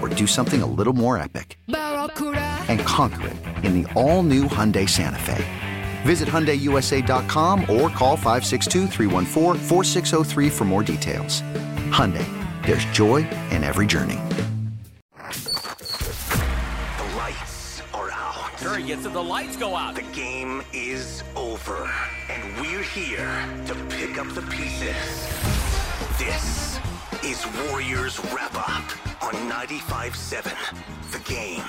or do something a little more epic? And conquer it in the all new Hyundai Santa Fe. Visit HyundaiUSA.com or call 562 for more details. Hyundai, there's joy in every journey. The lights are out. Curry gets it, the lights go out. The game is over, and we're here to pick up the pieces. This is Warriors Wrap Up on 95-7, The Game.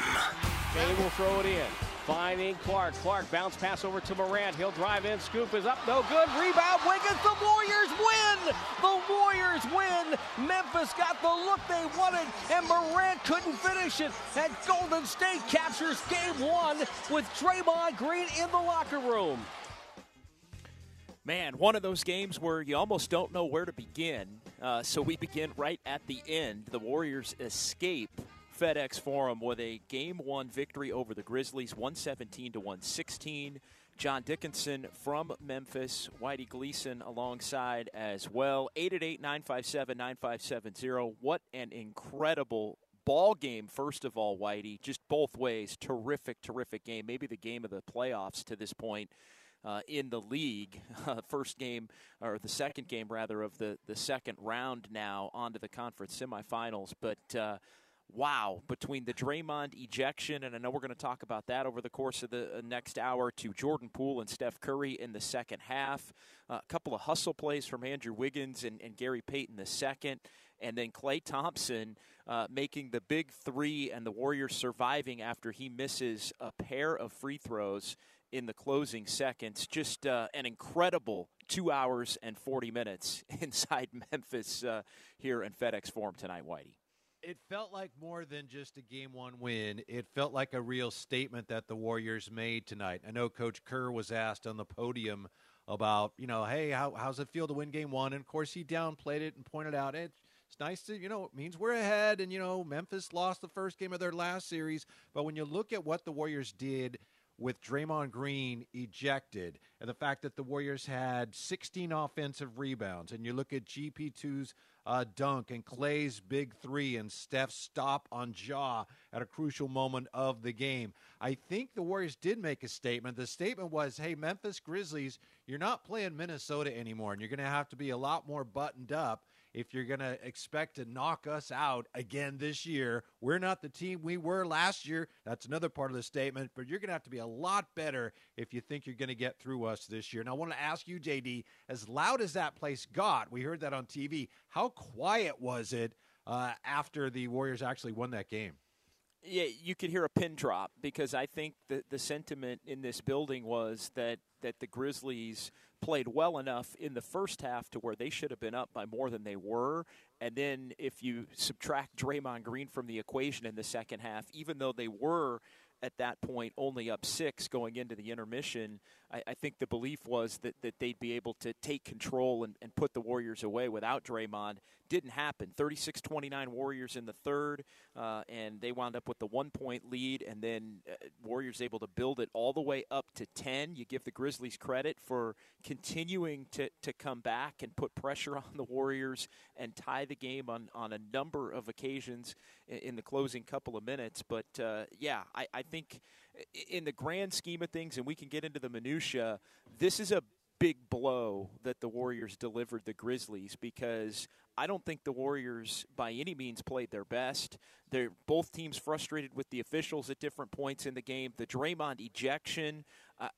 Bane will throw it in. Finding Clarke. Clarke bounce pass over to Morant. He'll drive in. Scoop is up. No good. Rebound. Wiggins. The Warriors win. The Warriors win. Memphis got the look they wanted, and Morant couldn't finish it. And Golden State captures game one with Draymond Green in the locker room. Man, one of those games where you almost don't know where to begin. Uh, so we begin right at the end. The Warriors escape FedEx Forum with a game one victory over the Grizzlies, 117 to 116. John Dickinson from Memphis, Whitey Gleason alongside as well. 888 957 9570. What an incredible ball game, first of all, Whitey. Just both ways. Terrific, terrific game. Maybe the game of the playoffs to this point. Uh, in the league. Uh, first game, or the second game rather, of the, the second round now onto the conference semifinals. But uh, wow, between the Draymond ejection, and I know we're going to talk about that over the course of the uh, next hour, to Jordan Poole and Steph Curry in the second half, uh, a couple of hustle plays from Andrew Wiggins and, and Gary Payton the second, and then Klay Thompson uh, making the big three and the Warriors surviving after he misses a pair of free throws in the closing seconds. Just uh, an incredible two hours and 40 minutes inside Memphis uh, here in FedEx Forum tonight, Whitey it felt like more than just a game one win. It felt like a real statement that the Warriors made tonight. I know Coach Kerr was asked on the podium about, you know, hey, how, how's it feel to win game one? And of course, he downplayed it and pointed out it's, it's nice to, you know, it means we're ahead. And, you know, Memphis lost the first game of their last series. But when you look at what the Warriors did with Draymond Green ejected and the fact that the Warriors had 16 offensive rebounds, and you look at GP2's uh, dunk and Klay's big three and Steph's stop on Ja at a crucial moment of the game. I think the Warriors did make a statement. The statement was, hey, Memphis Grizzlies, you're not playing Minnesota anymore, and you're going to have to be a lot more buttoned up if you're going to expect to knock us out again this year. We're not the team we were last year. That's another part of the statement, but you're going to have to be a lot better if you think you're going to get through us this year. And I want to ask you, JD, as loud as that place got, we heard that on TV, how quiet was it uh, after the Warriors actually won that game? Yeah, you could hear a pin drop because I think the the sentiment in this building was that that the Grizzlies played well enough in the first half to where they should have been up by more than they were. And then if you subtract Draymond Green from the equation in the second half, even though they were at that point only up six going into the intermission, I, I think the belief was that, that they'd be able to take control and, and put the Warriors away without Draymond. Didn't happen. 36 29 Warriors in the third, uh, and they wound up with the one point lead, and then uh, Warriors able to build it all the way up to 10. You give the Grizzlies credit for continuing to, to come back and put pressure on the Warriors and tie the game on, on a number of occasions in, in the closing couple of minutes. But uh, yeah, I, I think in the grand scheme of things, and we can get into the minutia, this is a big blow that the Warriors delivered the Grizzlies because I don't think the Warriors by any means played their best. They're both teams frustrated with the officials at different points in the game. The Draymond ejection,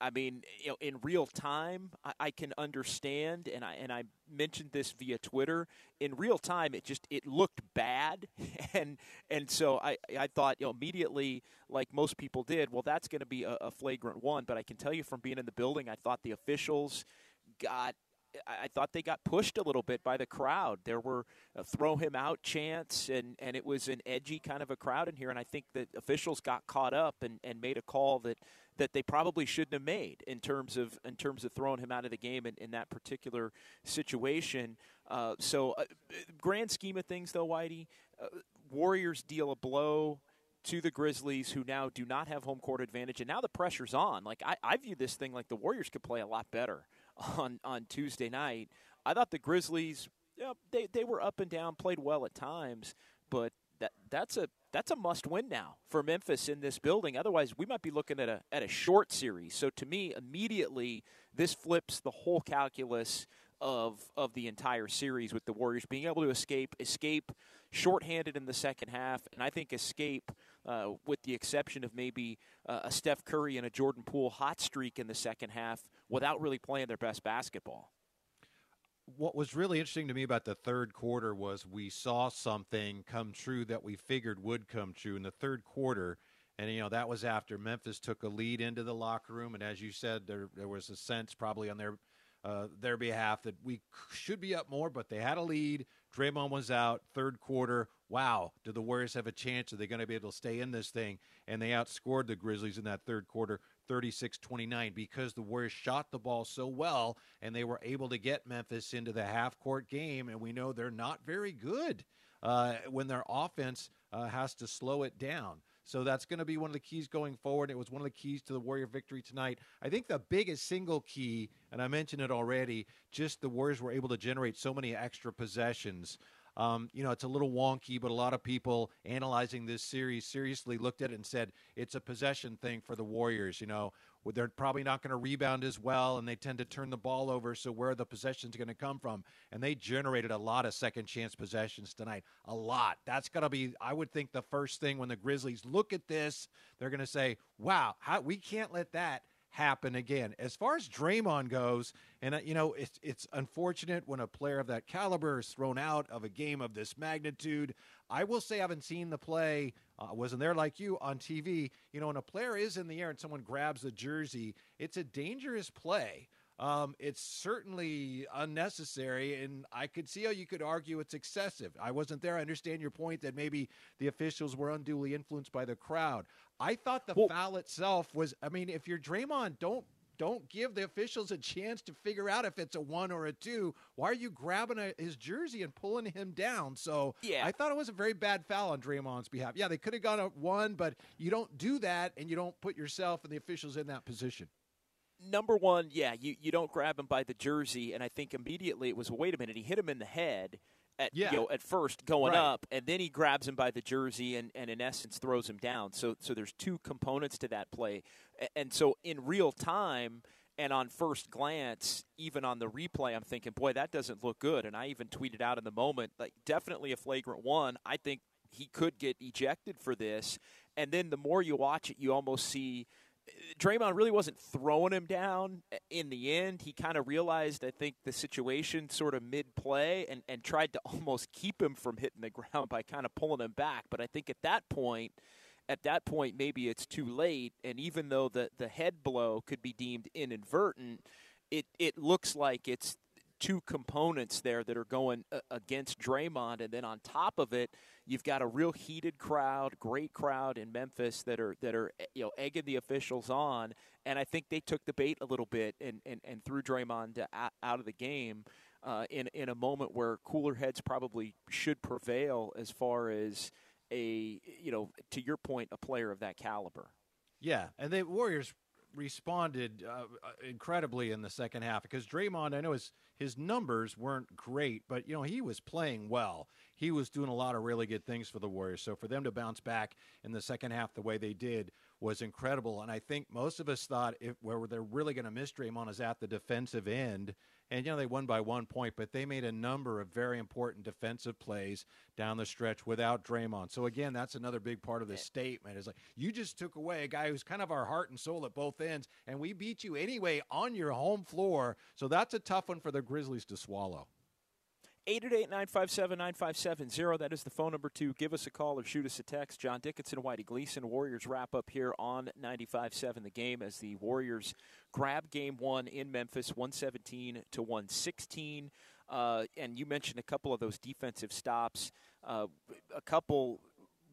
I mean, you know, in real time, I, I, can understand, and I and I mentioned this via Twitter. In real time, it just it looked bad, and and so I I thought you know immediately, like most people did, well that's going to be a, a flagrant one. But I can tell you from being in the building, I thought the officials got I thought they got pushed a little bit by the crowd. There were uh, throw him out chants, and, and it was an edgy kind of a crowd in here. And I think that officials got caught up and, and made a call that, that they probably shouldn't have made in terms of in terms of throwing him out of the game in, in that particular situation. Uh, so, uh, grand scheme of things, though, Whitey, uh, Warriors deal a blow to the Grizzlies, who now do not have home court advantage, and now the pressure's on. Like I, I view this thing like the Warriors could play a lot better on on Tuesday night. I thought the Grizzlies, yeah, they they were up and down, played well at times, but that that's a that's a must win now for Memphis in this building. Otherwise, we might be looking at a at a short series. So to me, immediately this flips the whole calculus of of the entire series with the Warriors being able to escape escape shorthanded in the second half, and I think escape uh, with the exception of maybe uh, a Steph Curry and a Jordan Poole hot streak in the second half without really playing their best basketball. What was really interesting to me about the third quarter was we saw something come true that we figured would come true in the third quarter. And, you know, that was after Memphis took a lead into the locker room. And as you said, there, there was a sense probably on their uh, their behalf that we should be up more, but they had a lead. Draymond was out, third quarter. Wow, do the Warriors have a chance? Are they going to be able to stay in this thing? And they outscored the Grizzlies in that third quarter 36 29 because the Warriors shot the ball so well and they were able to get Memphis into the half court game. And we know they're not very good uh, when their offense uh, has to slow it down. So that's going to be one of the keys going forward. It was one of the keys to the Warrior victory tonight. I think the biggest single key, and I mentioned it already, just the Warriors were able to generate so many extra possessions. Um, you know, it's a little wonky, but a lot of people analyzing this series seriously looked at it and said it's a possession thing for the Warriors. You know, they're probably not going to rebound as well, and they tend to turn the ball over. So where are the possessions going to come from? And they generated a lot of second chance possessions tonight. A lot. That's going to be, I would think, the first thing when the Grizzlies look at this, they're going to say, "Wow, how, we can't let that." Happen again. As far as Draymond goes, and uh, you know, it's it's unfortunate when a player of that caliber is thrown out of a game of this magnitude. I will say I haven't seen the play. Uh, wasn't there like you on TV. You know, when a player is in the air and someone grabs the jersey, it's a dangerous play. Um, it's certainly unnecessary, and I could see how you could argue it's excessive. I wasn't there. I understand your point that maybe the officials were unduly influenced by the crowd. I thought the well, foul itself was. I mean, if you're Draymond, don't don't give the officials a chance to figure out if it's a one or a two. Why are you grabbing a, his jersey and pulling him down? So yeah. I thought it was a very bad foul on Draymond's behalf. Yeah, they could have gone a one, but you don't do that, and you don't put yourself and the officials in that position number one, yeah, you, you don't grab him by the jersey, and I think immediately it was wait a minute, he hit him in the head at yeah. you know at first going right. up, and then he grabs him by the jersey and, and in essence throws him down. So so there's two components to that play, and so in real time. And on first glance, even on the replay, I'm thinking, boy, that doesn't look good. And I even tweeted out in the moment, like, definitely a flagrant one. I think he could get ejected for this. And then the more you watch it, you almost see Draymond really wasn't throwing him down eh, in the end. He kind of realized, I think, the situation sort of mid play and, and tried to almost keep him from hitting the ground by kind of pulling him back. But I think at that point, at that point, maybe it's too late. And even though the, the head blow could be deemed inadvertent, it, it looks like it's two components there that are going uh, against Draymond, and then on top of it, you've got a real heated crowd, great crowd in Memphis that are that are you know egging the officials on, and I think they took the bait a little bit and and, and threw Draymond out of the game. Uh, in in a moment where cooler heads probably should prevail as far as a you know to your point a player of that caliber. Yeah, and the Warriors responded uh, uh, incredibly in the second half because Draymond, I know his his numbers weren't great, but you know he was playing well. He was doing a lot of really good things for the Warriors. So for them to bounce back in the second half the way they did was incredible. And I think most of us thought if where they're really going to miss Draymond is at the defensive end and, you know, they won by one point, but they made a number of very important defensive plays down the stretch without Draymond. So, again, that's another big part of this statement is like, you just took away a guy who's kind of our heart and soul at both ends, and we beat you anyway on your home floor. So, that's a tough one for the Grizzlies to swallow. 888 957 9570. That is the phone number to give us a call or shoot us a text. John Dickinson, Whitey Gleason, Warriors wrap up here on 95.7 the game as the Warriors grab game one in Memphis, 117 to 116. Uh, and you mentioned a couple of those defensive stops, uh, a couple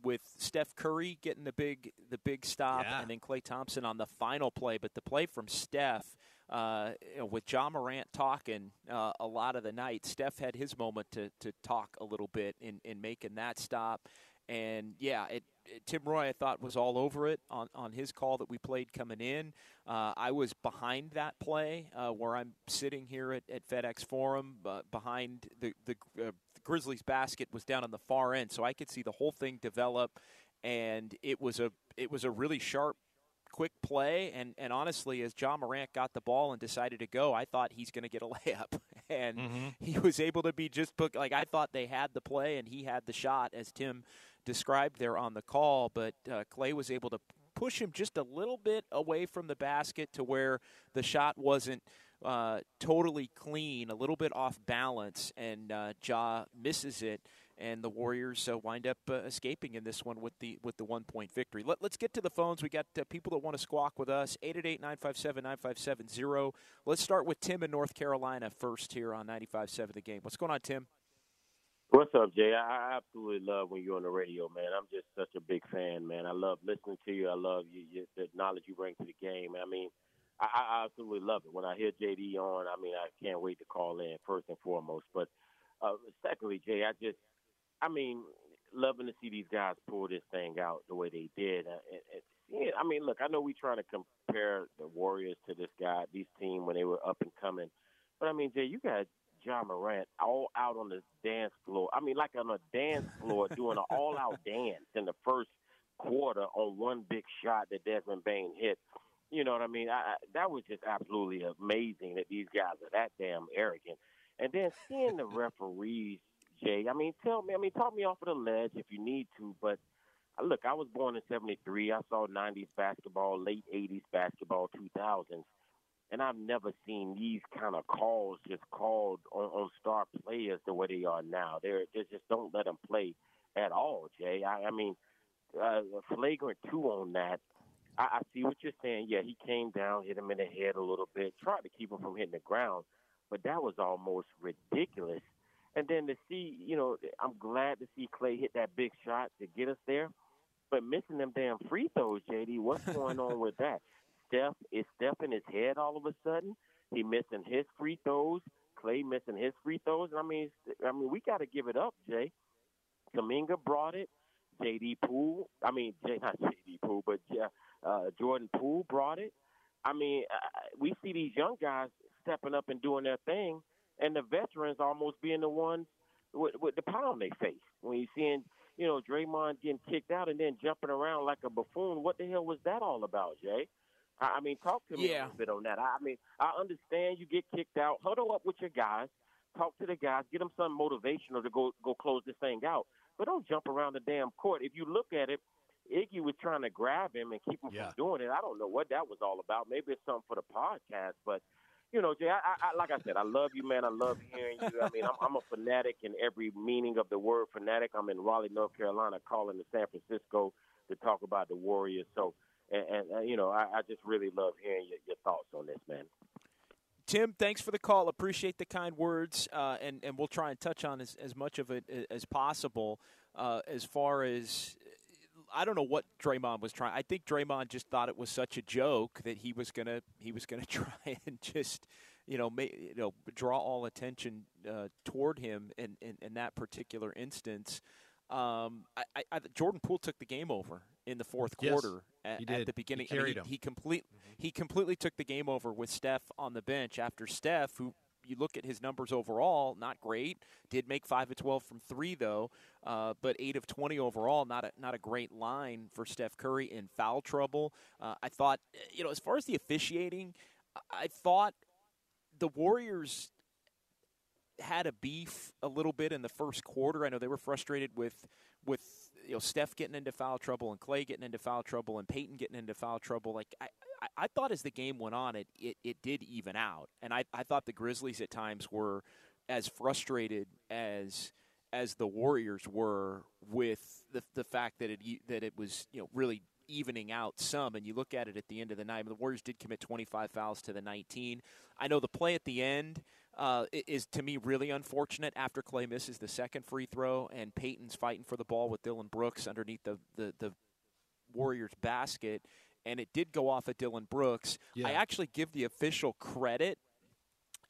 with Steph Curry getting the big the big stop, yeah. and then Klay Thompson on the final play. But the play from Steph uh, you know, with Ja Morant talking uh, a lot of the night, Steph had his moment to, to talk a little bit in, in making that stop. And yeah, it, it, Tim Roye, I thought, was all over it on, on his call that we played coming in. Uh, I was behind that play uh, where I'm sitting here at, at FedEx Forum, uh, behind the, the, the uh, Grizzlies basket was down on the far end, so I could see the whole thing develop. And it was a it was a really sharp quick play. And, and honestly, as Ja Morant got the ball and decided to go, I thought he's going to get a layup. and mm-hmm. he was able to be just book like I thought they had the play and he had the shot, as Tim described there on the call. But uh, Klay was able to push him just a little bit away from the basket to where the shot wasn't. Uh, totally clean, a little bit off balance, and uh, Ja misses it and the Warriors uh, wind up uh, escaping in this one with the with the one point victory. Let, us get to the phones. We got uh, people that want to squawk with us. 888-957-9570. Let's start with Tim in North Carolina first here on 95.7 The Game. What's going on, Tim? What's up, Jay? I absolutely love when you're on the radio, man. I'm just such a big fan, man. I love listening to you. I love you, you the knowledge you bring to the game. I mean, I, I absolutely love it. When I hear JD on, I mean, I can't wait to call in first and foremost. But uh, secondly, Jay, I just I mean, loving to see these guys pull this thing out the way they did. Uh, it, it, yeah, I mean, look, I know we're trying to compare the Warriors to this guy, this team when they were up and coming, but I mean, Jay, you got Ja Morant all out on the dance floor. I mean, like on a dance floor doing an all-out dance in the first quarter on one big shot that Desmond Bane hit. You know what I mean? I, I, that was just absolutely amazing that these guys are that damn arrogant. And then seeing the referees Jay. I mean, tell me. I mean, talk me off of the ledge if you need to. But uh, look, I was born in '73. I saw '90s basketball, late '80s basketball, 2000s, and I've never seen these kind of calls just called on, on star players the way they are now. They're they just don't let them play at all, Jay. I, I mean, uh, flagrant two on that. I, I see what you're saying. Yeah, he came down, hit him in the head a little bit, tried to keep him from hitting the ground, but that was almost ridiculous and then to see, you know, I'm glad to see Klay hit that big shot to get us there. But missing them damn free throws, JD, what's going on with that? Steph is Steph in his head all of a sudden. He missing his free throws. Klay missing his free throws. I mean, I mean, we got to give it up, Jay. Kuminga brought it. JD Poole, I mean, J, not JD Poole, but uh, Jordan Poole brought it. I mean, uh, we see these young guys stepping up and doing their thing, and the veterans almost being the ones with, with the pound they face. When you're seeing, you know, Draymond getting kicked out and then jumping around like a buffoon, what the hell was that all about, Jay? I, I mean, talk to me yeah. a little bit on that. I, I mean, I understand you get kicked out. Huddle up with your guys. Talk to the guys. Get them some motivational to go go close this thing out. But don't jump around the damn court. If you look at it, Iggy was trying to grab him and keep him yeah. from doing it. I don't know what that was all about. Maybe it's something for the podcast, but – you know, Jay, I, I, like I said, I love you, man. I love hearing you. I mean, I'm, I'm a fanatic in every meaning of the word fanatic. I'm in Raleigh, North Carolina, calling to San Francisco to talk about the Warriors. So, and, and, and you know, I, I just really love hearing your, your thoughts on this, man. Tim, thanks for the call. Appreciate the kind words, uh, and and we'll try and touch on as, as much of it as possible. Uh, as far as I don't know what Draymond was trying. I think Draymond just thought it was such a joke that he was gonna he was gonna try and just you know may, you know draw all attention uh, toward him in, in, in that particular instance. Um, I, I, Jordan Poole took the game over in the fourth yes, quarter at, at, the beginning. He, I mean, he, he complete mm-hmm. he completely took the game over with Steph on the bench after Steph, who you look at his numbers overall, not great. Did make five of twelve from three though, uh, but eight of twenty overall. Not a not a great line for Steph Curry in foul trouble. Uh, I thought, you know, as far as the officiating, I thought the Warriors had a beef a little bit in the first quarter. I know they were frustrated with with you know Steph getting into foul trouble and Klay getting into foul trouble and Payton getting into foul trouble. Like I, I, I thought as the game went on, it, it it did even out, and I I thought the Grizzlies at times were as frustrated as as the Warriors were with the the fact that it that it was you know really evening out some. And you look at it at the end of the night, the Warriors did commit 25 fouls to the 19. I know the play at the end uh, is to me really unfortunate after Klay misses the second free throw and Payton's fighting for the ball with Dillon Brooks underneath the, the, the Warriors basket. And it did go off at Dillon Brooks. Yeah. I actually give the official credit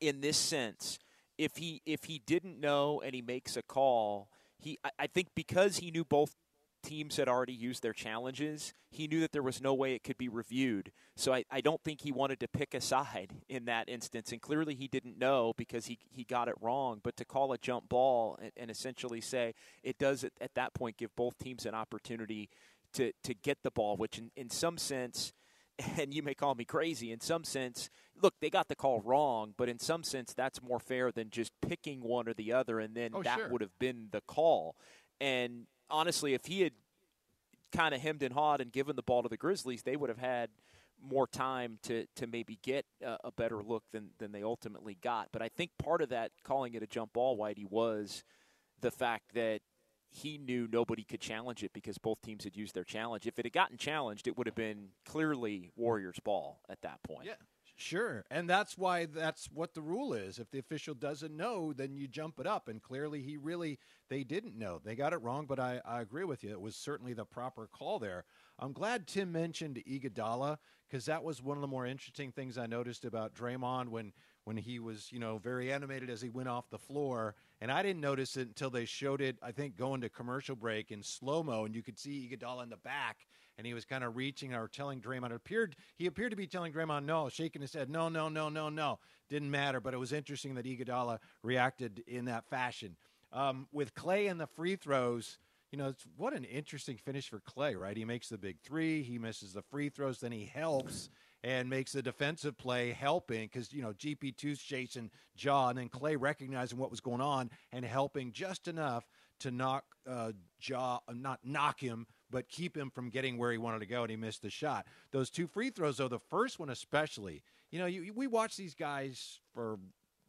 in this sense. If he if he didn't know and he makes a call, he I, I think because he knew both teams had already used their challenges, he knew that there was no way it could be reviewed. So I, I don't think he wanted to pick a side in that instance. And clearly he didn't know because he, he got it wrong. But to call a jump ball and, and essentially say it does at, at, that point give both teams an opportunity to, to get the ball, which in, in some sense, and you may call me crazy, in some sense, look, they got the call wrong, but in some sense, that's more fair than just picking one or the other, and then oh, that sure. would have been the call. And honestly, if he had kind of hemmed and hawed and given the ball to the Grizzlies, they would have had more time to, to maybe get a, a, better look than, than they ultimately got. But I think part of that, calling it a jump ball, Whitey, was the fact that he knew nobody could challenge it because both teams had used their challenge. If it had gotten challenged, it would have been clearly Warriors' ball at that point. Yeah. Sure. And that's why that's what the rule is. If the official doesn't know, then you jump it up. And clearly, he really, they didn't know. They got it wrong, but I, I agree with you. It was certainly the proper call there. I'm glad Tim mentioned Iguodala because that was one of the more interesting things I noticed about Draymond when when he was, you know, very animated as he went off the floor. And I didn't notice it until they showed it, I think, going to commercial break in slow mo, and you could see Iguodala in the back, and he was kind of reaching or telling Draymond. Appeared he appeared to be telling Draymond no, shaking his head, no, no, no, no, no. Didn't matter, but it was interesting that Iguodala reacted in that fashion. Um, with Klay and the free throws, you know, what an interesting finish for Klay, right? He makes the big three, he misses the free throws, then he helps and makes the defensive play helping because, you know, GP2's chasing Ja and then Klay recognizing what was going on and helping just enough to knock uh, Ja, uh, not knock him, but keep him from getting where he wanted to go, and he missed the shot. Those two free throws, though, the first one especially, you know, you, we watch these guys for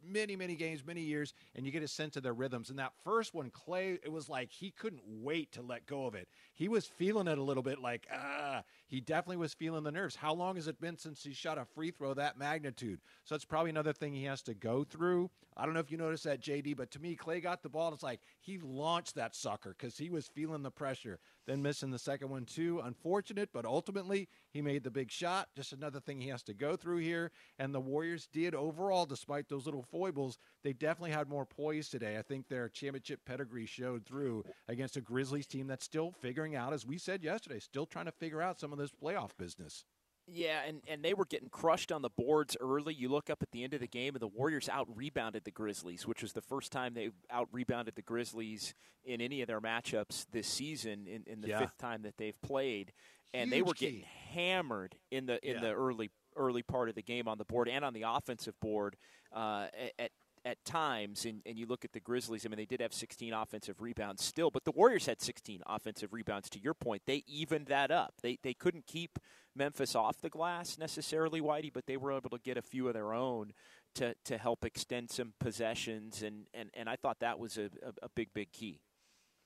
many, many games, many years, and you get a sense of their rhythms. And that first one, Klay, it was like he couldn't wait to let go of it. He was feeling it a little bit like, ah, he definitely was feeling the nerves. How long has it been since he shot a free throw that magnitude? So it's probably another thing he has to go through. I don't know if you noticed that, JD, but to me, Klay got the ball. It's like he launched that sucker because he was feeling the pressure. Then missing the second one, too. Unfortunate, but ultimately, he made the big shot. Just another thing he has to go through here. And the Warriors did overall, despite those little foibles, they definitely had more poise today. I think their championship pedigree showed through against a Grizzlies team that's still figuring out, as we said yesterday, still trying to figure out some of this playoff business. Yeah, and, and they were getting crushed on the boards early. You look up at the end of the game, and the Warriors out rebounded the Grizzlies, which was the first time they out rebounded the Grizzlies in any of their matchups this season. In, in the yeah. fifth time that they've played, and Huge they were key. getting hammered in the in Yeah. the early early part of the game on the board and on the offensive board uh, at at times. And, and you look at the Grizzlies. I mean, they did have 16 offensive rebounds still, but the Warriors had 16 offensive rebounds. To your point, they evened that up. They they couldn't keep Memphis off the glass necessarily, Whitey, but they were able to get a few of their own to, to help extend some possessions, and, and, and I thought that was a, a, a big, big key.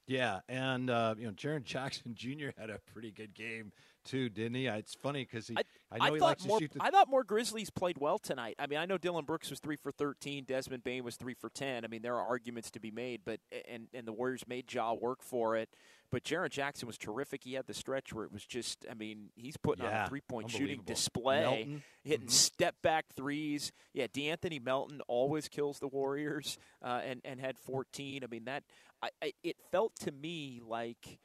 Yeah, and uh, you know, Jaren Jackson Jr. had a pretty good game too, didn't he? It's funny because he I- I know I he thought likes more, to shoot the. I thought more Grizzlies played well tonight. I mean, I know Dillon Brooks was three for thirteen, Desmond Bane was three for ten. I mean, there are arguments to be made, but and and the Warriors made Ja work for it. But Jaren Jackson was terrific. He had the stretch where it was just, I mean, he's putting on a three point shooting display, Melton. hitting Mhm. step back threes. Yeah, De'Anthony Melton always kills the Warriors, uh, and and had 14. I mean, that I, I, it felt to me like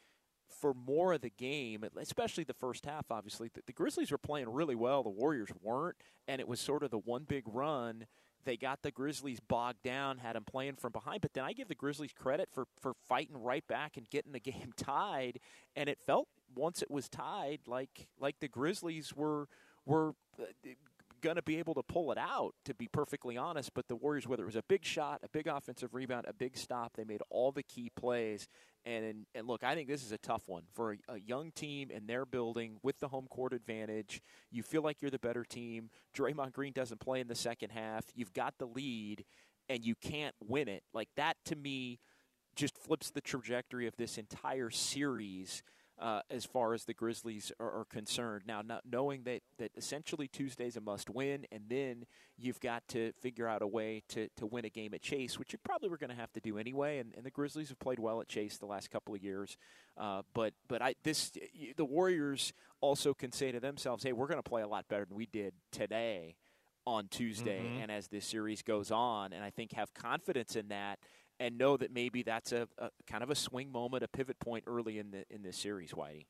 for more of the game, especially the first half, obviously, the, the Grizzlies were playing really well. The Warriors weren't, and it was sort of the one big run. They got the Grizzlies bogged down, had them playing from behind. But then I give the Grizzlies credit for, for fighting right back and getting the game tied. And it felt once it was tied like like the Grizzlies were were uh, going to be able to pull it out, to be perfectly honest. But the Warriors, whether it was a big shot, a big offensive rebound, a big stop, they made all the key plays. And and look, I think this is a tough one for a, a young team in their building with the home court advantage. You feel like you're the better team. Draymond Green doesn't play in the second half. You've got the lead, and you can't win it. Like that to me, just flips the trajectory of this entire series uh, as far as the Grizzlies are, are concerned. Now, not knowing that, that essentially Tuesday's a must win, and then you've got to figure out a way to, to win a game at Chase, which you probably were going to have to do anyway. And, and the Grizzlies have played well at Chase the last couple of years. Uh, but but I this the Warriors also can say to themselves, hey, we're going to play a lot better than we did today on Tuesday Mhm. and as this series goes on and I think have confidence in that and know that maybe that's a, a kind of a swing moment, a pivot point early in the in this series, Whitey.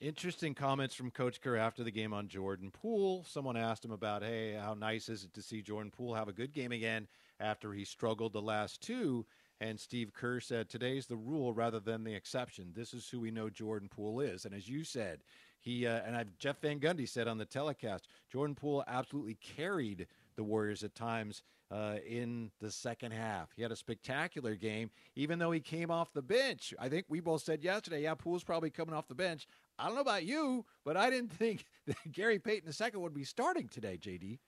Interesting comments from Coach Kerr after the game on Jordan Poole. Someone asked him about, hey, how nice is it to see Jordan Poole have a good game again after he struggled the last two? And Steve Kerr said, today's the rule rather than the exception. This is who we know Jordan Poole is. And as you said, he uh, and I've, Jeff Van Gundy said on the telecast, Jordan Poole absolutely carried the Warriors at times uh, in the second half. He had a spectacular game, even though he came off the bench. I think we both said yesterday, yeah, Poole's probably coming off the bench. I don't know about you, but I didn't think that Gary Payton II would be starting today, JD.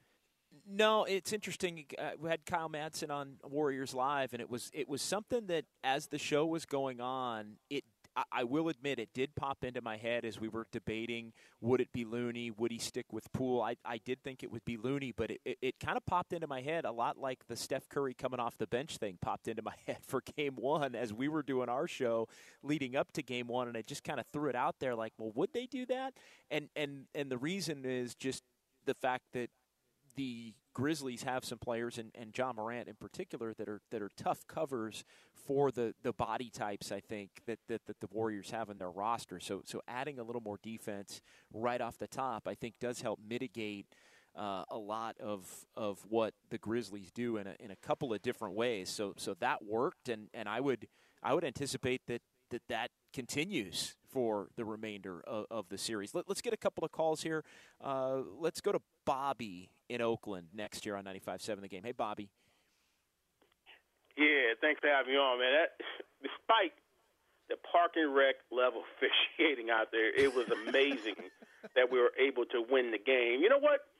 No, it's interesting. Uh, we had Kyle Madsen on Warriors Live, and it was it was something that as the show was going on, it I, I will admit it did pop into my head as we were debating would it be Looney, would he stick with Poole? I, I did think it would be Looney, but it, it, it kind of popped into my head a lot like the Steph Curry coming off the bench thing popped into my head for Game One as we were doing our show leading up to Game One, and I just kind of threw it out there like, well, would they do that? And and and the reason is just the fact that the Grizzlies have some players, and, and Ja Morant in particular, that are that are tough covers for the, the body types. I think that, that that the Warriors have in their roster. So so adding a little more defense right off the top, I think, does help mitigate. Uh, a lot of of what the Grizzlies do in a, in a couple of different ways. So so that worked, and, and I would I would anticipate that that that continues for the remainder of, of the series. Let, us get a couple of calls here. Uh, let's go to Bobby in Oakland next year on 95.7 The Game. Hey, Bobby. Yeah, thanks for having me on, man. That, despite the parking wreck level officiating out there, it was amazing that we were able to win the game. You know what?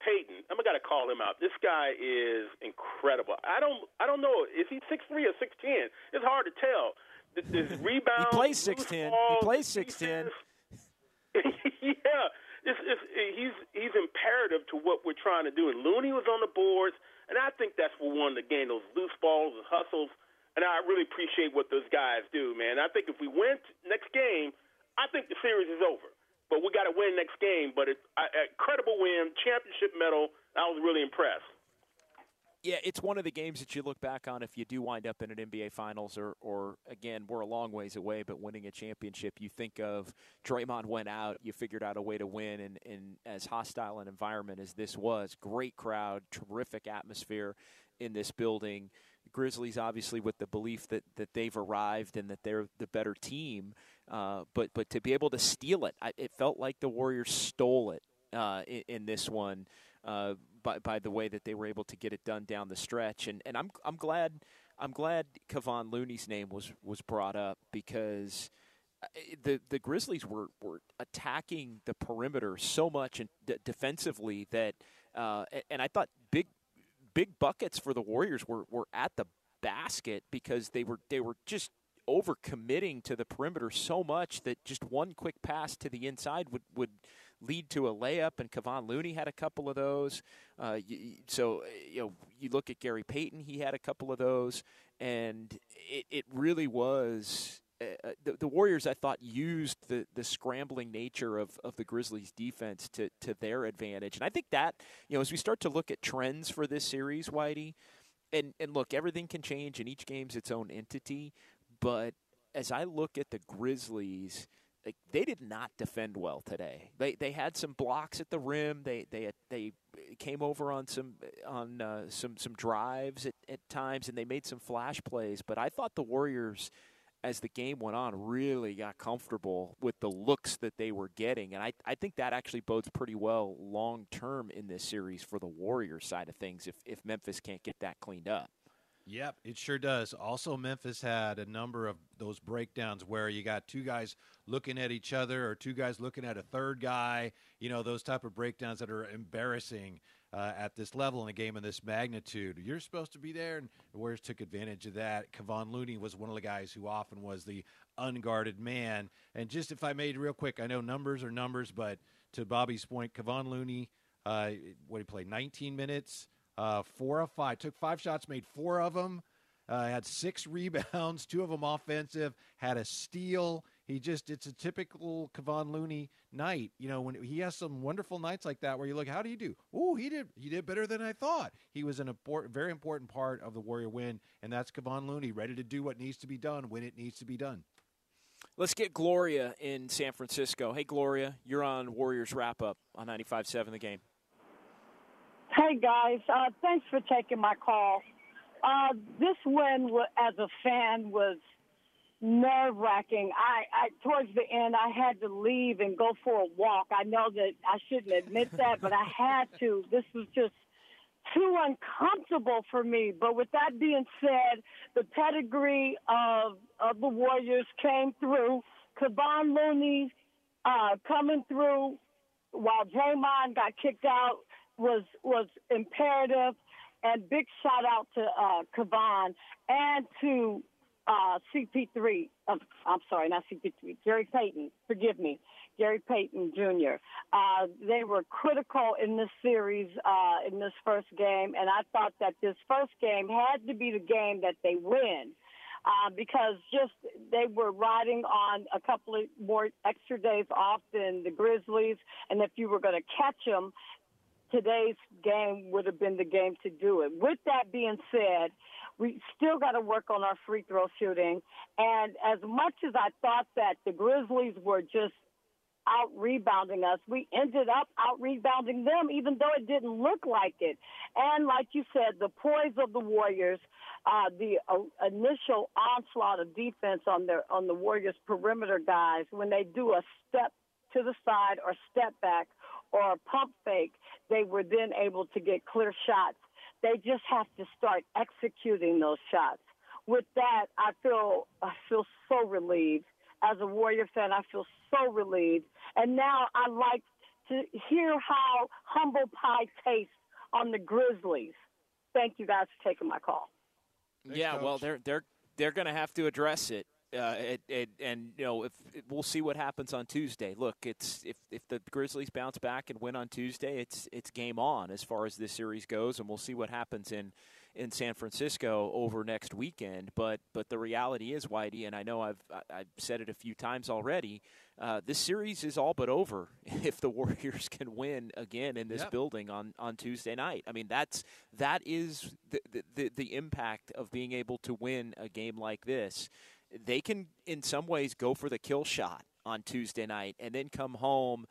Payton, I'm gonna call him out. This guy is incredible. I don't, I don't know. Is he six three or six ten? It's hard to tell. This, this rebound. He plays six ten. He plays six ten. yeah, it's, it's, he's he's imperative to what we're trying to do. And Looney was on the boards, and I think that's what won the game. Those loose balls, and hustles, and I really appreciate what those guys do, man. I think if we win next game, I think the series is over. But we got to win next game. But it's a, a credible win, championship medal. I was really impressed. Yeah, it's one of the games that you look back on if you do wind up in an NBA Finals, or, or again, we're a long ways away, but winning a championship. You think of Draymond went out, you figured out a way to win, and, and as hostile an environment as this was, great crowd, terrific atmosphere in this building. Grizzlies, obviously, with the belief that, that they've arrived and that they're the better team, uh, but but to be able to steal it, I, it felt like the Warriors stole it uh, in, in this one. Uh, by, by the way that they were able to get it done down the stretch. And, and I'm, I'm glad I'm glad Kevon Looney's name was, was brought up because uh, the the Grizzlies were, were attacking the perimeter so much and d- defensively that uh, and I thought big big buckets for the Warriors were, were at the basket because they were they were just over committing to the perimeter so much that just one quick pass to the inside would would lead to a layup, and Kevon Looney had a couple of those. Uh, you, so you know, you look at Gary Payton; he had a couple of those, and it, it really was. Uh, uh, the, the, Warriors, I thought, used the, the scrambling nature of, of the Grizzlies' defense to, to their advantage. And I think that, you know, as we start to look at trends for this series, Whitey, and, and look, everything can change and each game's its own entity. But as I look at the Grizzlies, like they did not defend well today. They they had some blocks at the rim. They they they came over on some on uh, some some drives at, at times, and they made some flash plays. But I thought the Warriors, as the game went on, really got comfortable with the looks that they were getting, and I I think that actually bodes pretty well long term in this series for the Warriors side of things. If if Memphis can't get that cleaned up. Yep, it sure does. Also, Memphis had a number of those breakdowns where you got two guys looking at each other or two guys looking at a third guy. You know, those type of breakdowns that are embarrassing uh, at this level in a game of this magnitude. You're supposed to be there, and the Warriors took advantage of that. Kevon Looney was one of the guys who often was the unguarded man. And just if I made real quick, I know numbers are numbers, but to Bobby's point, Kevon Looney, uh, what he played, 19 minutes – uh, four of five. Took five shots, made four of them. Uh, had six rebounds, two of them offensive. Had a steal. He just, it's a typical Kevon Looney night. You know, when he has some wonderful nights like that where you look, how do you do? Oh, he did, he did better than I thought. He was an important, very important part of the Warrior win, and that's Kevon Looney, ready to do what needs to be done when it needs to be done. Let's get Gloria in San Francisco. Hey, Gloria, you're on Warriors Wrap Up on 95.7 The Game. Hey guys, uh, thanks for taking my call. Uh, this win, as a fan, was nerve wracking. I, I towards the end, I had to leave and go for a walk. I know that I shouldn't admit that, but I had to. This was just too uncomfortable for me. But with that being said, the pedigree of of the Warriors came through. Kevon Looney uh, coming through while Draymond got kicked out was was imperative. And big shout out to uh, Kevon and to uh, CP3. Uh, I'm sorry, not CP3. Gary Payton. Forgive me, Gary Payton Jr. Uh, they were critical in this series uh, in this first game, and I thought that this first game had to be the game that they win. Uh, because just they were riding on a couple of more extra days off than the Grizzlies, and if you were going to catch them, today's game would have been the game to do it. With that being said, we still got to work on our free throw shooting. And as much as I thought that the Grizzlies were just out rebounding us, we ended up out rebounding them, even though it didn't look like it. And like you said, the poise of the Warriors, uh, the uh, initial onslaught of defense on their on the Warriors perimeter guys when they do a step to the side or step back or a pump fake, they were then able to get clear shots. They just have to start executing those shots. With that, I feel I feel so relieved. As a Warrior fan, I feel so relieved. And now I like to hear how humble pie tastes on the Grizzlies. Thank you guys for taking my call. Thanks, yeah, Coach. well, they're they're they're going to have to address it uh, it, it, and you know, if we'll see what happens on Tuesday. Look, it's if if the Grizzlies bounce back and win on Tuesday, it's it's game on as far as this series goes, and we'll see what happens in in San Francisco over next weekend. But but the reality is, Whitey, and I know I've I've said it a few times already. Uh, this series is all but over if the Warriors can win again in this yep. building on, on Tuesday night. I mean, that's that is the, the the impact of being able to win a game like this they can in some ways go for the kill shot on Tuesday night and then come home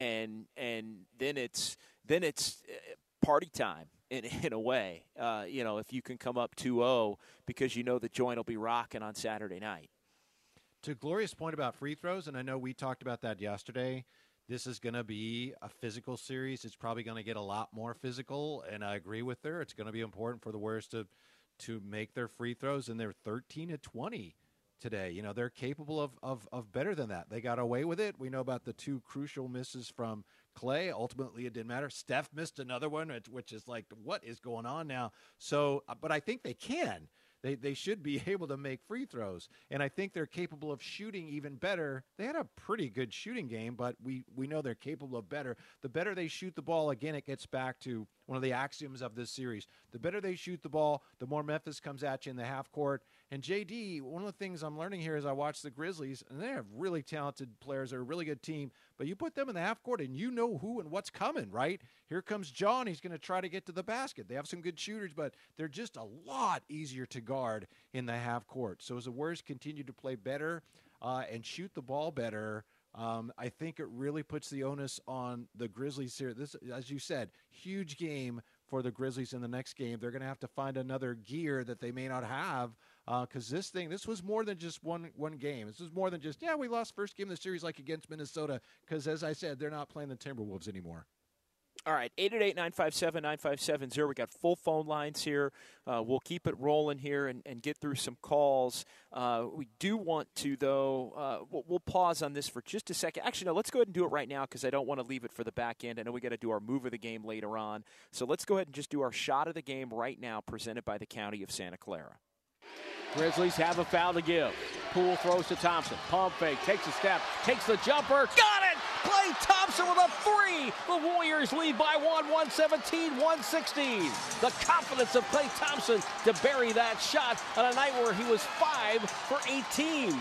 and and then it's then it's uh, party time in in a way. Uh, you know, if you can come up 2-0 because you know the joint will be rocking on Saturday night. To Gloria's point about free throws, and I know we talked about that yesterday. This is going to be a physical series. It's probably going to get a lot more physical, and I agree with her. It's going to be important for the Warriors to to make their free throws, and they're 13 to 20 today. You know, they're capable of, of, of better than that. They got away with it. We know about the two crucial misses from Klay. Ultimately, it didn't matter. Steph missed another one, which is like, what is going on now? So, uh, but I think they can. They, they should be able to make free throws. And I think they're capable of shooting even better. They had a pretty good shooting game, but we, we know they're capable of better. The better they shoot the ball, again, it gets back to one of the axioms of this series. The better they shoot the ball, the more Memphis comes at you in the half court. And JD, one of the things I'm learning here is I watch the Grizzlies, and they have really talented players, they're a really good team, but you put them in the half court and you know who and what's coming, right? Here comes John. He's going to try to get to the basket. They have some good shooters, but they're just a lot easier to guard in the half court. So as the Warriors continue to play better uh, and shoot the ball better, um, I think it really puts the onus on the Grizzlies here. This, as you said, huge game for the Grizzlies in the next game. They're going to have to find another gear that they may not have because uh, this thing, this was more than just one one game. This was more than just yeah, we lost first game of the series like against Minnesota because as I said, they're not playing the Timberwolves anymore. All right, 888 957 9570. We got full phone lines here. Uh, we'll keep it rolling here and, and get through some calls. Uh, we do want to, though, uh, we'll, we'll, pause on this for just a second. Actually, no, let's go ahead and do it right now because I don't want to leave it for the back end. I know we got to do our move of the game later on. So let's go ahead and just do our shot of the game right now, presented by the County of Santa Clara. Grizzlies have a foul to give. Poole throws to Thompson. Pump fake, takes a step, takes the jumper. Got it! Klay Thompson with a three. The Warriors lead by one, 117, 116. The confidence of Klay Thompson to bury that shot on a night where he was five for 18.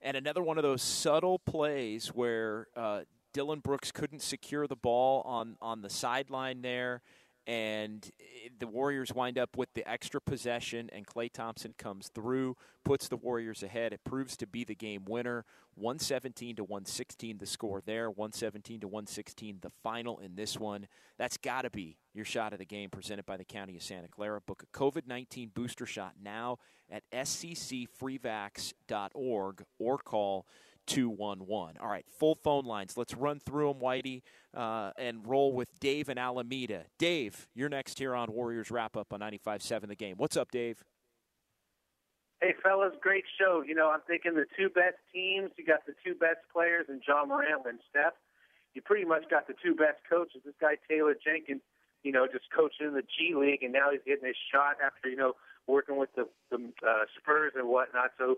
And another one of those subtle plays where uh, Dillon Brooks couldn't secure the ball on, on the sideline there and eh, the Warriors wind up with the extra possession, and Klay Thompson comes through, puts the Warriors ahead. It proves to be the game winner. 117 to 116, the score there. 117 to 116, the final in this one. That's got to be your shot of the game presented by the County of Santa Clara. Book a COVID 19 booster shot now at sccfreevax.org or call 211. All right, full phone lines. Let's run through them, Whitey, uh, and roll with Dave and Alameda. Dave, you're next here on Warriors Wrap Up on 95.7 The Game. What's up, Dave? Hey, fellas, great show. You know, I'm thinking the two best teams. You got the two best players in Ja Morant and Steph. You pretty much got the two best coaches. This guy, Taylor Jenkins, you know, just coaching in the G League, and now he's getting his shot after, you know, working with the, the uh, Spurs and whatnot. So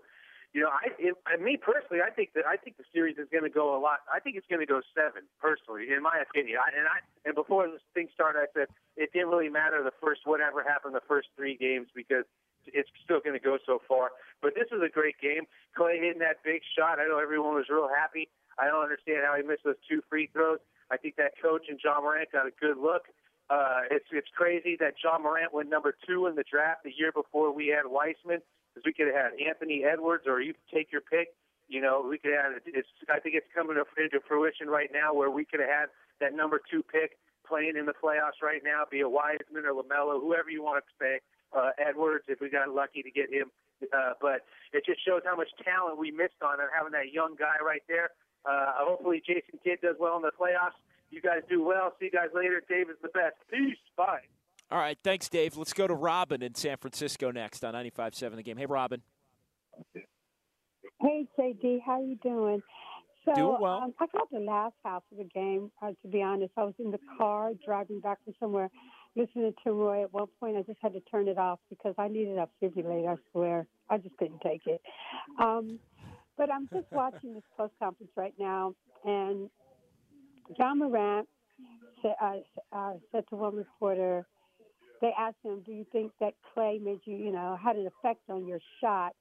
you know, I, it, me personally, I think that I think the series is going to go a lot. I think it's going to go seven, personally, in my opinion. I, and I and before this thing started, I said it didn't really matter the first whatever happened the first three games because it's still going to go so far. But this was a great game. Klay hitting that big shot. I know everyone was real happy. I don't understand how he missed those two free throws. I think that coach and Ja Morant got a good look. Uh, it's it's crazy that Ja Morant went number two in the draft the year before we had Wiseman because we could have had Anthony Edwards, or you take your pick. You know, we could have. It's. I think it's coming into fruition right now, where we could have had that number two pick playing in the playoffs right now, be a Wiseman or Lamelo, whoever you want to say. Uh, Edwards, if we got lucky to get him. Uh, but it just shows how much talent we missed on and having that young guy right there. Uh, hopefully, Jason Kidd does well in the playoffs. You guys do well. See you guys later. Dave is the best. Peace. Bye. All right, thanks, Dave. Let's go to Robin in San Francisco next on 95.7 The Game. Hey, Robin. Hey, JD, how you doing? So, doing well. Um, I got the last half of the game. Uh, to be honest, I was in the car driving back from somewhere, listening to Roye. At one point, I just had to turn it off because I needed a defibrillator. I swear, I just couldn't take it. Um, but I'm just watching this post conference right now, and Ja Morant said, uh, uh, said to one reporter, they asked him, "Do you think that Klay made you, you know, had an effect on your shot?"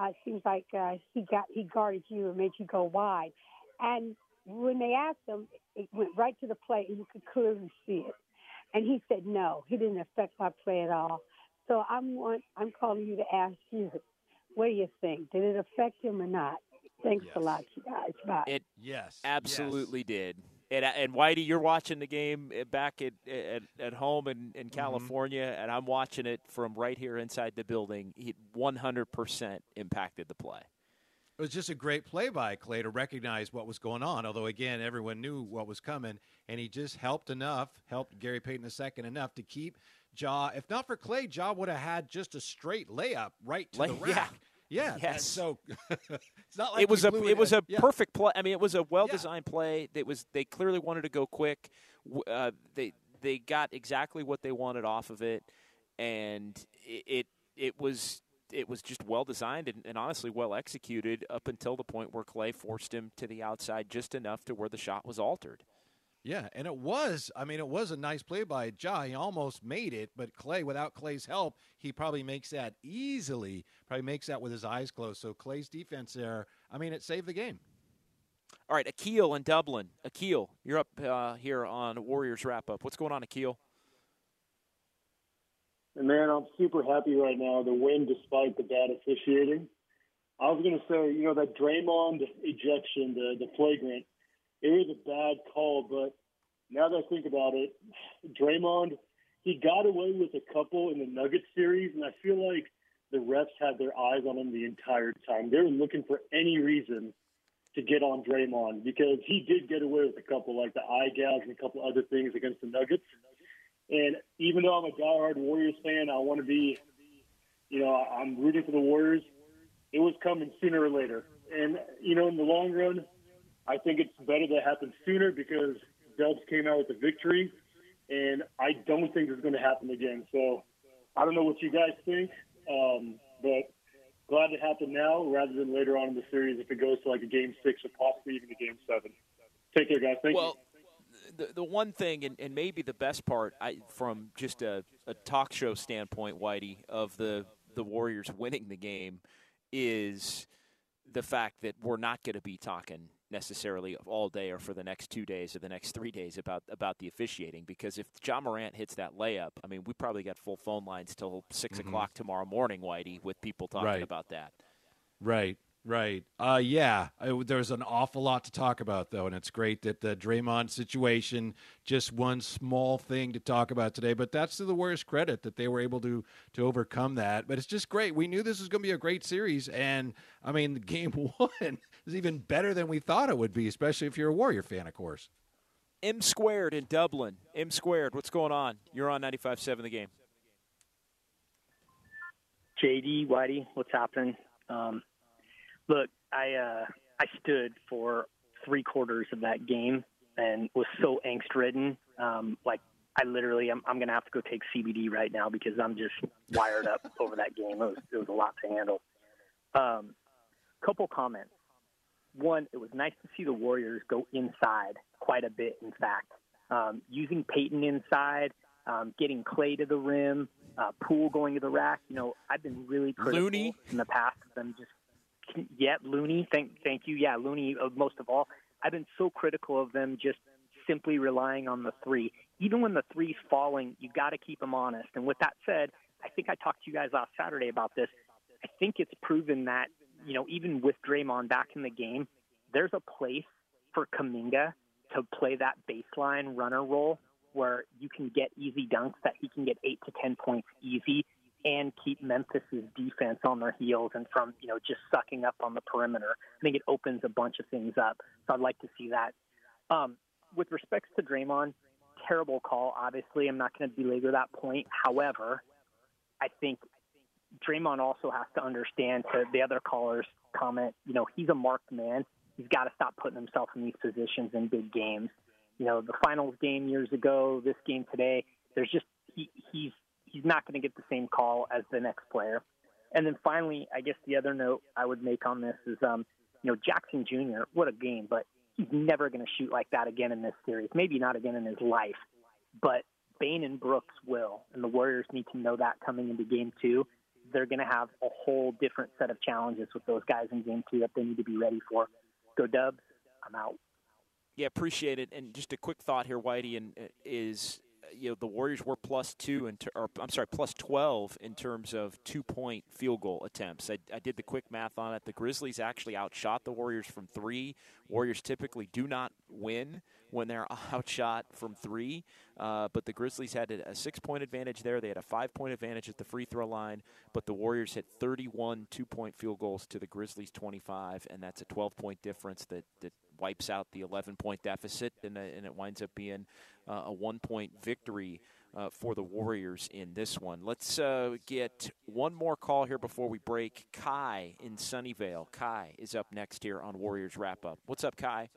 Uh, it seems like uh, he got he guarded you and made you go wide. And when they asked him, it went right to the play, and you could clearly see it. And he said, "No, he didn't affect my play at all." So I'm want, I'm calling you to ask you, what do you think? Did it affect him or not? Thanks yes. a lot, you guys. Bye. It yes, absolutely yes. did. And, and Whitey, you're watching the game back at at, at home in, in mm-hmm. California, mm-hmm. and I'm watching it from right here inside the building. He 100% impacted the play. It was just a great play by Klay to recognize what was going on. Although again, everyone knew what was coming, and he just helped enough, helped Gary Payton II enough to keep Ja. If not for Klay, Ja would have had just a straight layup right to Lay, the rack. Yeah. Yeah. Yes. So it's not like it was a it, it was a yeah. perfect play. I mean, it was a well designed yeah. play. That was they clearly wanted to go quick. Uh, they they got exactly what they wanted off of it, and it, it it was it was just well designed and, and, honestly well executed up until the point where Klay forced him to the outside just enough to where the shot was altered. Yeah, and it was. I mean, it was a nice play by Ja. He almost made it, but Klay, without Klay's help, he probably makes that easily. Probably makes that with his eyes closed. So Klay's defense there, I mean, it saved the game. All right, Akil in Dublin. Akil, you're up uh, here on Warriors wrap up. What's going on, Akil? And man, I'm super happy right now. The win, despite the bad officiating. I was going to say, you know, that Draymond ejection, the the flagrant it was a bad call, but now that I think about it, Draymond, he got away with a couple in the Nuggets series, and I feel like the refs had their eyes on him the entire time. They were looking for any reason to get on Draymond because he did get away with a couple, like the eye gouge and a couple other things against the Nuggets. And even though I'm a diehard Warriors fan, I want to be, you know, I'm rooting for the Warriors. It was coming sooner or later. And, you know, in the long run, I think it's better that happened sooner because Dubs came out with a victory, and I don't think it's going to happen again. So I don't know what you guys think, um, but glad it happened now rather than later on in the series if it goes to like a game six or possibly even a game seven. Take care, guys. Thank well, you. The, the one thing, and, and maybe the best part, I, from just a, a talk show standpoint, Whitey, of the, the Warriors winning the game is the fact that we're not going to be talking necessarily all day or for the next two days or the next three days about about the officiating because if Ja Morant hits that layup, I mean we probably got full phone lines till 6 mm-hmm. o'clock tomorrow morning, Whitey, with people talking right. about that. Right. Right. Uh, yeah. I, there's an awful lot to talk about, though, and it's great that the Draymond situation just one small thing to talk about today. But that's to the Warriors' credit that they were able to to overcome that. But it's just great. We knew this was going to be a great series, and I mean, game one is even better than we thought it would be, especially if you're a Warrior fan, of course. M squared in Dublin. M squared. What's going on? You're on 95.7 the game. JD Whitey, what's happening? Um, Look, I uh, I stood for three quarters of that game and was so angst ridden. Um, like I literally, I'm, I'm gonna have to go take CBD right now because I'm just wired up over that game. It was it was a lot to handle. Um, couple comments. One, it was nice to see the Warriors go inside quite a bit. In fact, um, using Payton inside, um, getting Klay to the rim, uh, Poole going to the rack. You know, I've been really critical Looney. in the past of them just yeah, Looney. Thank, thank you. Yeah, Looney. Uh, most of all, I've been so critical of them just simply relying on the three. Even when the three's falling, you got to keep them honest. And with that said, I think I talked to you guys last Saturday about this. I think it's proven that you know even with Draymond back in the game, there's a place for Kuminga to play that baseline runner role where you can get easy dunks that he can get eight to ten points easy and keep Memphis's defense on their heels and from you know just sucking up on the perimeter. I think it opens a bunch of things up. So I'd like to see that. Um, with respects to Draymond, terrible call. Obviously, I'm not going to belabor that point. However, I think Draymond also has to understand to the other caller's comment. You know, he's a marked man. He's got to stop putting himself in these positions in big games. You know, the finals game years ago, this game today. There's just he, he's he's not going to get the same call as the next player. And then finally, I guess the other note I would make on this is, um, you know, Jackson Jr. What a game, but he's never going to shoot like that again in this series. Maybe not again in his life, but Bane and Brooks will, and the Warriors need to know that coming into Game Two. They're going to have a whole different set of challenges with those guys in Game Two that they need to be ready for. Go Dubs! I'm out. Yeah, appreciate it. And just a quick thought here, Whitey, and uh, is you know the Warriors were plus two in or I'm sorry plus twelve in terms of two point field goal attempts. I, I, did the quick math on it. The Grizzlies actually outshot the Warriors from three. Warriors typically do not win when they're outshot from three, uh, but the Grizzlies had a, six point advantage there. They had a five point advantage at the free throw line, but the Warriors hit 31 two point field goals to the Grizzlies 25, and that's a 12 point difference that that wipes out the 11 point deficit, and, uh, and it winds up being uh, a one point victory uh, for the Warriors in this one. Let's uh, get one more call here before we break. Kai in Sunnyvale. Kai is up next here on Warriors Wrap Up. What's up, Kai?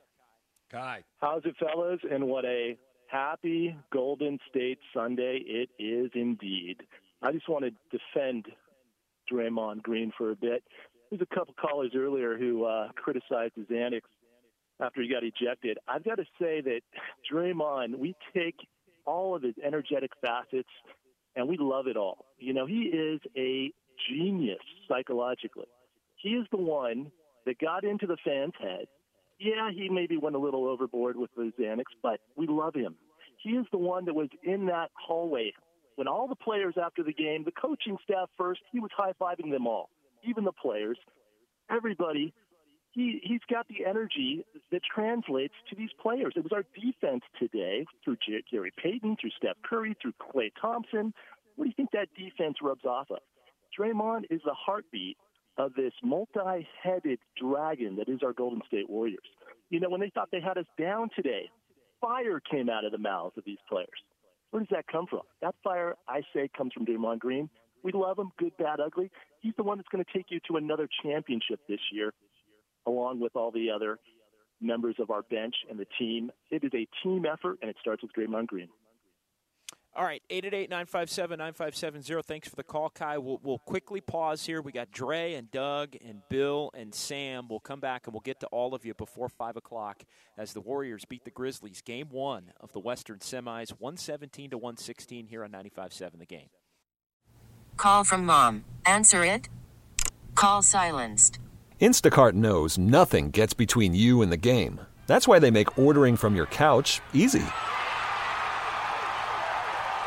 Kai. How's it, fellas? And what a happy Golden State Sunday it is indeed. I just want to defend Draymond Green for a bit. There's a couple callers earlier who uh, criticized his antics after he got ejected. I've got to say that Draymond, we take all of his energetic facets and we love it all. You know, he is a genius psychologically. He is the one that got into the fans' head. Yeah, he maybe went a little overboard with the antics, but we love him. He is the one that was in that hallway when all the players after the game, the coaching staff first, he was high fiving them all, even the players, everybody. He, he's got the energy that translates to these players. It was our defense today through J- Gary Payton, through Steph Curry, through Klay Thompson. What do you think that defense rubs off of? Draymond is the heartbeat of this multi headed dragon that is our Golden State Warriors. You know, when they thought they had us down today, fire came out of the mouths of these players. Where does that come from? That fire, I say, comes from Draymond Green. We love him, good, bad, ugly. He's the one that's going to take you to another championship this year, along with all the other members of our bench and the team. It is a team effort, and it starts with Draymond Green. All right, 888 957 9570. Thanks for the call, Kai. We'll, we'll quickly pause here. We got Dre and Doug and Bill and Sam. We'll come back and we'll get to all of you before 5 o'clock as the Warriors beat the Grizzlies. Game one of the Western semis, 117 to 116 here on 95.7 The Game. Call from mom. Answer it. Call silenced. Instacart knows nothing gets between you and the game. That's why they make ordering from your couch easy.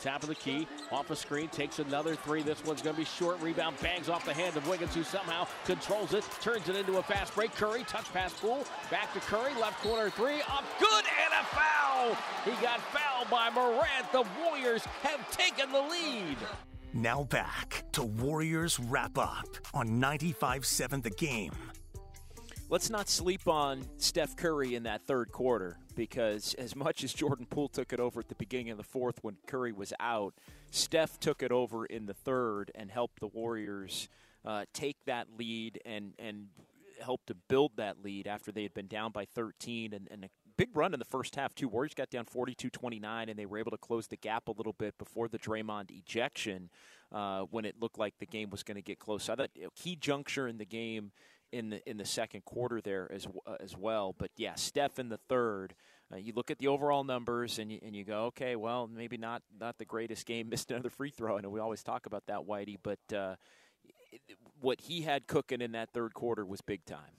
Top of the key, off a screen, takes another three. This one's going to be short. Rebound bangs off the hand of Wiggins, who somehow controls it, turns it into a fast break. Curry, touch pass Poole, back to Curry, left corner three, up good, and a foul. He got fouled by Morant. The Warriors have taken the lead. Now back to Warriors Wrap Up on 95 7 The Game. Let's not sleep on Steph Curry in that third quarter because, as much as Jordan Poole took it over at the beginning of the fourth when Curry was out, Steph took it over in the third and helped the Warriors uh, take that lead and, and help to build that lead after they had been down by 13 and, and a big run in the first half, too. Warriors got down 42 29, and they were able to close the gap a little bit before the Draymond ejection uh, when it looked like the game was going to get close. So I thought a key juncture in the game in the in the second quarter there as uh, as well. But yeah, Steph in the third. Uh, you look at the overall numbers and you, and you go, okay, well, maybe not not the greatest game. Missed another free throw, and we always talk about that, Whitey. But uh, what he had cooking in that third quarter was big time.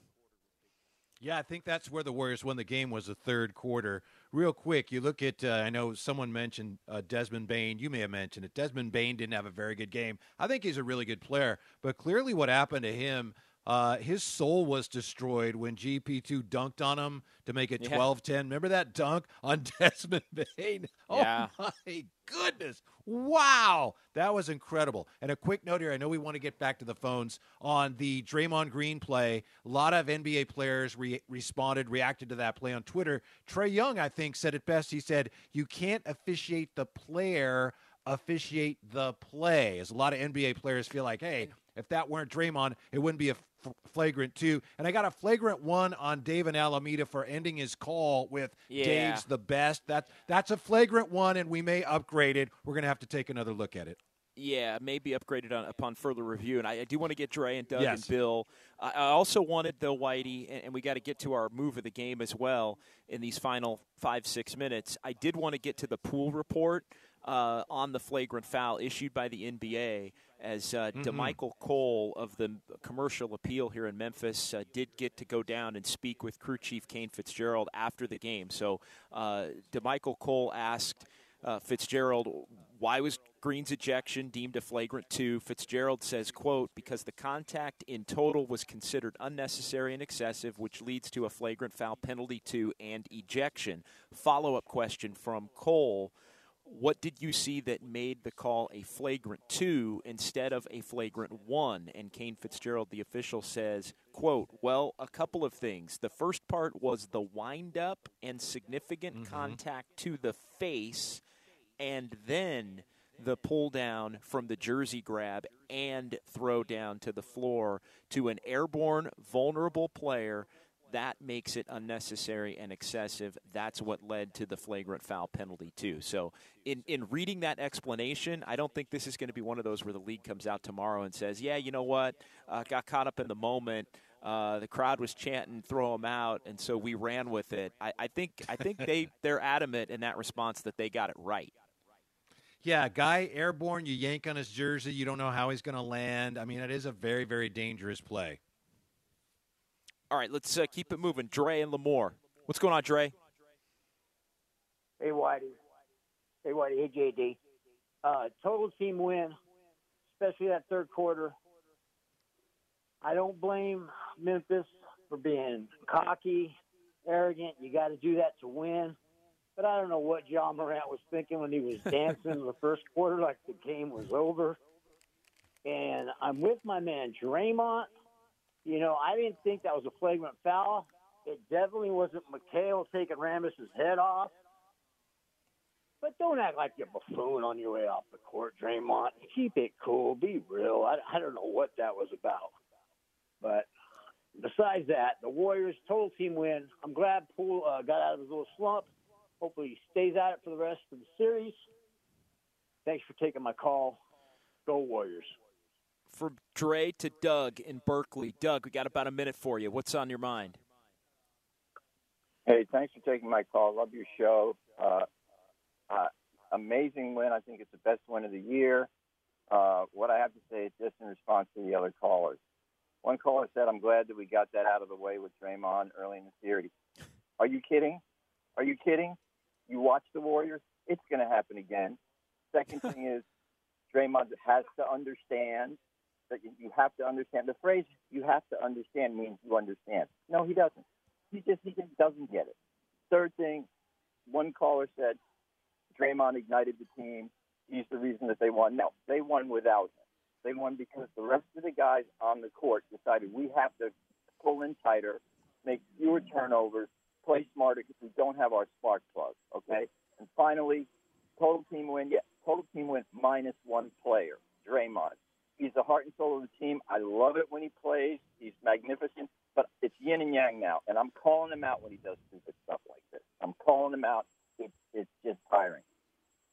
Yeah, I think that's where the Warriors won the game was the third quarter. Real quick, you look at uh, I know someone mentioned uh, Desmond Bane. You may have mentioned it. Desmond Bane didn't have a very good game. I think he's a really good player, but clearly what happened to him uh, his soul was destroyed when GP2 dunked on him to make it 12 10. Remember that dunk on Desmond Bane? Oh, yeah. my goodness. Wow. That was incredible. And a quick note here I know we want to get back to the phones on the Draymond Green play. A lot of NBA players re- responded, reacted to that play on Twitter. Trae Young, I think, said it best. He said, You can't officiate the player officiate the play. As a lot of NBA players feel like, hey, if that weren't Draymond, it wouldn't be a f- flagrant two. And I got a flagrant one on David Alameda for ending his call with Yeah. Dave's the best. That that's a flagrant one, and we may upgrade it. We're gonna have to take another look at it. Yeah, maybe upgraded on, upon further review. And I, I do want to get Dre and Doug Yes. and Bill. I, I also wanted, though, Whitey, and, and we got to get to our move of the game as well in these final five, six minutes. I did want to get to the pool report uh, on the flagrant foul issued by the NBA as uh, Mhm. Damichael Cole of the commercial appeal here in Memphis uh, did get to go down and speak with crew chief Kane Fitzgerald after the game. So uh, Damichael Cole asked uh, Fitzgerald, why was Green's ejection deemed a flagrant two? Fitzgerald says, quote, because the contact in total was considered unnecessary and excessive, which leads to a flagrant foul penalty two and ejection. Follow up question from Cole. What did you see that made the call a flagrant two instead of a flagrant one? And Kane Fitzgerald, the official, says, quote, well, a couple of things. The first part was the wind up and significant mm-hmm. contact to the face and then the pull down from the jersey grab and throw down to the floor to an airborne, vulnerable player. That makes it unnecessary and excessive. That's what led to the flagrant foul penalty, too. So, in, in reading that explanation, I don't think this is going to be one of those where the league comes out tomorrow and says, yeah, you know what? Uh, got caught up in the moment. Uh, the crowd was chanting, "Throw him out," and so we ran with it. I, I think I think they they're adamant in that response that they got it right. Yeah, guy airborne, you yank on his jersey, you don't know how he's going to land. I mean, it is a very, very dangerous play. All right, let's uh, keep it moving. Dre and Lamore, what's going on, Dre? Hey, Whitey. Hey, Whitey. Hey, JD. Uh, total team win, especially that third quarter. I don't blame Memphis for being cocky, arrogant. You got to do that to win. But I don't know what Ja Morant was thinking when he was dancing in the first quarter like the game was over. And I'm with my man Draymond. You know, I didn't think that was a flagrant foul. It definitely wasn't McHale taking Rambis's head off. But don't act like you're buffoon on your way off the court, Draymond. Keep it cool. Be real. I, I don't know what that was about. But besides that, the Warriors total team win. I'm glad Poole uh, got out of his little slump. Hopefully he stays at it for the rest of the series. Thanks for taking my call. Go Warriors. From Dre to Doug in Berkeley. Doug, we got about a minute for you. What's on your mind? Hey, thanks for taking my call. Love your show. Uh, uh, amazing win. I think it's the best win of the year. Uh, what I have to say is just in response to the other callers. One caller said, I'm glad that we got that out of the way with Draymond early in the series. Are you kidding? Are you kidding? You watch the Warriors, it's going to happen again. Second thing is, Draymond has to understand that you- have to understand. The phrase "you have to understand" means you understand. No, he doesn't. He just he just doesn't get it. Third thing, one caller said Draymond ignited the team. He's the reason that they won. No, they won without him. They won because the rest of the guys on the court decided we have to pull in tighter, make fewer turnovers, play smarter because we don't have our spark plug. Okay. And finally, total team win. Yeah, total team win minus one player, Draymond. He's the heart and soul of the team. I love it when he plays. He's magnificent, but it's yin and yang now, and I'm calling him out when he does stupid stuff like this. I'm calling him out. It's it's just tiring.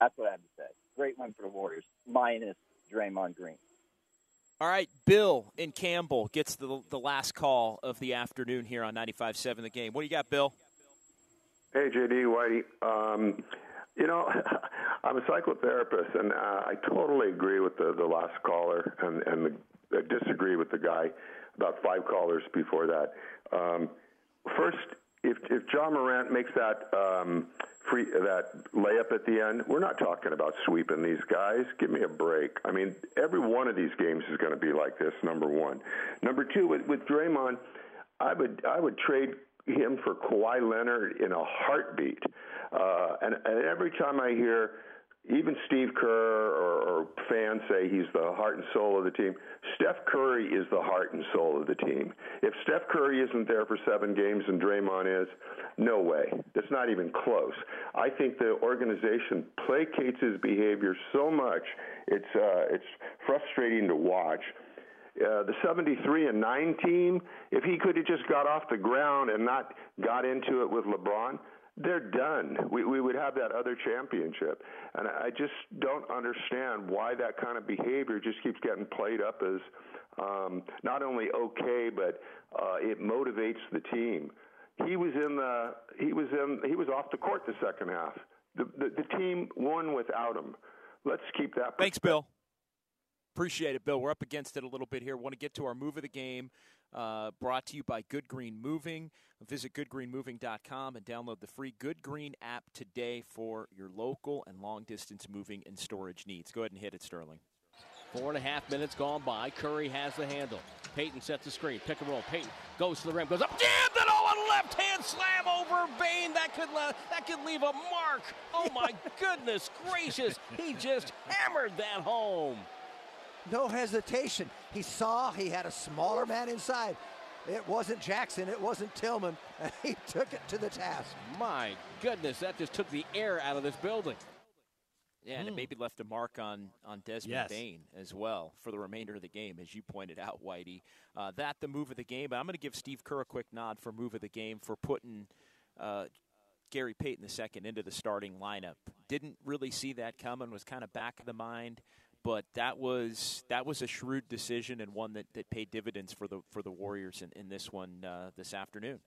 That's what I have to say. Great win for the Warriors, minus Draymond Green. All right, Bill in Campbell gets the the last call of the afternoon here on 95.7 The Game. What do you got, Bill? Hey, JD Whitey. Um, you know, I'm a psychotherapist, and uh, I totally agree with the, the last caller, and, and the, I disagree with the guy about five callers before that. Um, first, if, if Ja Morant makes that um, free that layup at the end, we're not talking about sweeping these guys. Give me a break. I mean, every one of these games is going to be like this. Number one. Number two, with, with Draymond, I would I would trade him for Kawhi Leonard in a heartbeat. Uh, and, and every time I hear even Steve Kerr or, or fans say he's the heart and soul of the team, Steph Curry is the heart and soul of the team. If Steph Curry isn't there for seven games and Draymond is, no way. That's not even close. I think the organization placates his behavior so much, it's uh, it's frustrating to watch uh, the 73 and 9 team, if he could have just got off the ground and not got into it with LeBron, they're done. We, we would have that other championship. And I just don't understand why that kind of behavior just keeps getting played up as um, not only okay, but uh, it motivates the team. He was in the he was in he was off the court the second half. The the, the team won without him. Let's keep that. Thanks, Bill. Appreciate it, Bill. We're up against it a little bit here. Want to get to our move of the game, uh, brought to you by Good Green Moving. Visit goodgreenmoving.com and download the free Good Green app today for your local and long distance moving and storage needs. Go ahead and hit it, Sterling. Four and a half minutes gone by. Curry has the handle. Payton sets the screen. Pick and roll. Payton goes to the rim. Goes up. Jammed it all on left hand slam over Bane. That could uh, that could leave a mark. Oh my goodness gracious! He just hammered that home no hesitation. He saw he had a smaller man inside. It wasn't Jackson, it wasn't Tillman, and he took it to the task. My goodness, that just took the air out of this building. Yeah, and mm. it hmm. maybe left a mark on on Desmond yes. Bane as well for the remainder of the game, as you pointed out, Whitey. Uh, that the move of the game. But I'm going to give Steve Kerr a quick nod for move of the game for putting uh, Gary Payton II into the starting lineup. Didn't really see that coming. Was kind of back of the mind but that was that was a shrewd decision and one that, that paid dividends for the for the Warriors in, in this one uh, this afternoon.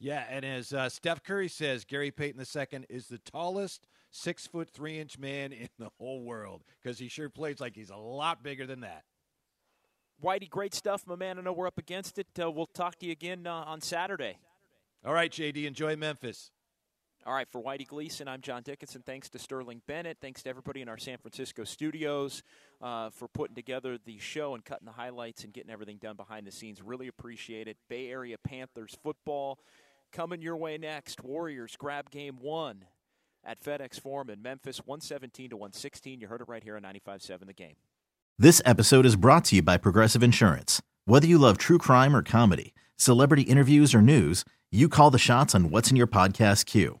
Yeah, and as uh, Steph Curry says, Gary Payton II is the tallest six foot three inch man in the whole world because he sure plays like he's a lot bigger than that. Whitey, great stuff, my man. I know we're up against it. Uh, we'll talk to you again uh, on Saturday. All right, JD. Enjoy Memphis. All right, for Whitey Gleason, I'm John Dickinson. Thanks to Sterling Bennett. Thanks to everybody in our San Francisco studios uh, for putting together the show and cutting the highlights and getting everything done behind the scenes. Really appreciate it. Bay Area Panthers football coming your way next. Warriors grab game one at FedEx Forum in Memphis, 117 to 116. You heard it right here on 95.7 The Game. This episode is brought to you by Progressive Insurance. Whether you love true crime or comedy, celebrity interviews or news, you call the shots on what's in your podcast queue.